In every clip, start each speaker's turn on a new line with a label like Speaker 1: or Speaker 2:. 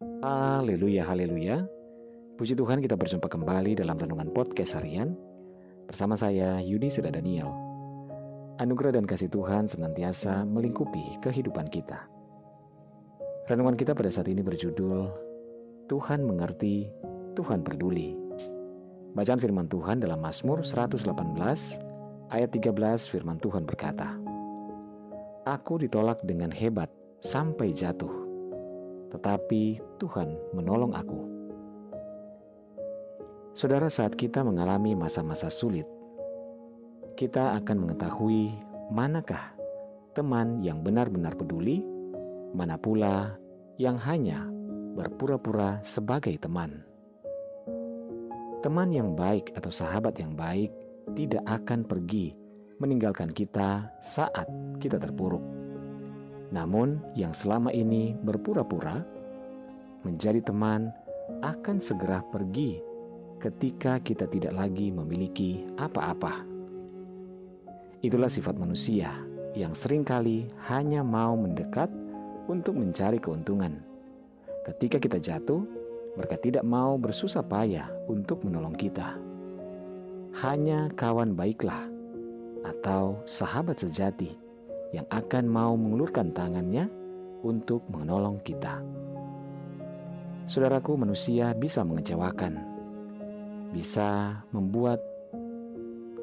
Speaker 1: Haleluya, haleluya. Puji Tuhan kita berjumpa kembali dalam Renungan Podcast Harian bersama saya Yudi Seda Daniel. Anugerah dan kasih Tuhan senantiasa melingkupi kehidupan kita. Renungan kita pada saat ini berjudul Tuhan mengerti, Tuhan peduli. Bacaan firman Tuhan dalam Mazmur 118 ayat 13 firman Tuhan berkata, Aku ditolak dengan hebat sampai jatuh, tetapi Tuhan menolong aku. Saudara, saat kita mengalami masa-masa sulit, kita akan mengetahui manakah teman yang benar-benar peduli, mana pula yang hanya berpura-pura sebagai teman. Teman yang baik atau sahabat yang baik tidak akan pergi meninggalkan kita saat kita terpuruk. Namun, yang selama ini berpura-pura menjadi teman akan segera pergi ketika kita tidak lagi memiliki apa-apa. Itulah sifat manusia yang sering kali hanya mau mendekat untuk mencari keuntungan. Ketika kita jatuh, mereka tidak mau bersusah payah untuk menolong kita. Hanya kawan baiklah atau sahabat sejati yang akan mau mengulurkan tangannya untuk menolong kita. Saudaraku, manusia bisa mengecewakan bisa membuat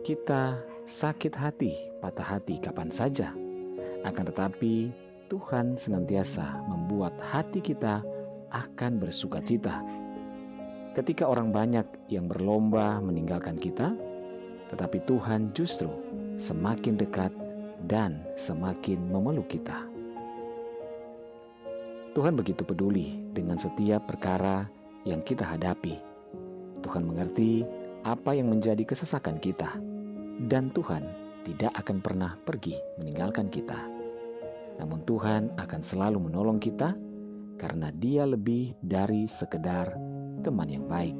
Speaker 1: kita sakit hati, patah hati kapan saja. Akan tetapi, Tuhan senantiasa membuat hati kita akan bersuka cita. Ketika orang banyak yang berlomba meninggalkan kita, tetapi Tuhan justru semakin dekat dan semakin memeluk kita. Tuhan begitu peduli dengan setiap perkara yang kita hadapi Tuhan mengerti apa yang menjadi kesesakan kita, dan Tuhan tidak akan pernah pergi meninggalkan kita. Namun, Tuhan akan selalu menolong kita karena Dia lebih dari sekedar teman yang baik.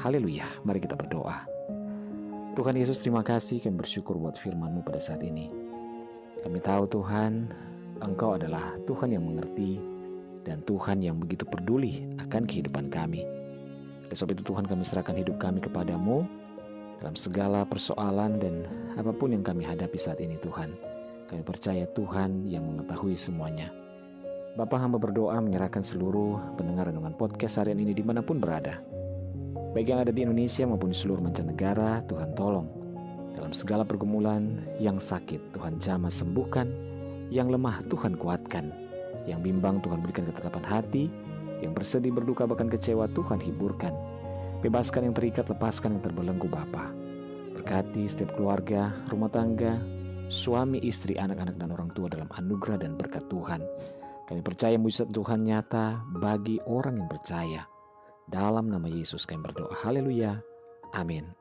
Speaker 1: Haleluya! Mari kita berdoa. Tuhan Yesus, terima kasih kami bersyukur buat firman-Mu pada saat ini. Kami tahu Tuhan, Engkau adalah Tuhan yang mengerti dan Tuhan yang begitu peduli akan kehidupan kami. Oleh sebab itu Tuhan kami serahkan hidup kami kepadamu dalam segala persoalan dan apa pun yang kami hadapi saat ini Tuhan. Kami percaya Tuhan yang mengetahui semuanya. Bapak hamba berdoa menyerahkan seluruh pendengar renungan podcast harian ini di mana pun berada. Baik yang ada di Indonesia maupun di seluruh mancanegara, Tuhan tolong. Dalam segala pergumulan yang sakit, Tuhan jamah sembuhkan. Yang lemah, Tuhan kuatkan. Yang bimbang, Tuhan berikan ketetapan hati yang bersedih, berduka, bahkan kecewa Tuhan hiburkan. Bebaskan yang terikat, lepaskan yang terbelenggu Bapa. Berkati setiap keluarga, rumah tangga, suami, istri, anak-anak, dan orang tua dalam anugerah dan berkat Tuhan. Kami percaya mujizat Tuhan nyata bagi orang yang percaya. Dalam nama Yesus kami berdoa. Haleluya. Amin.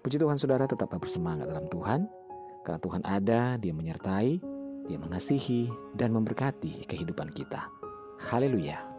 Speaker 1: Puji Tuhan saudara tetap bersemangat dalam Tuhan. Karena Tuhan ada, dia menyertai, dia mengasihi, dan memberkati kehidupan kita. Haleluya.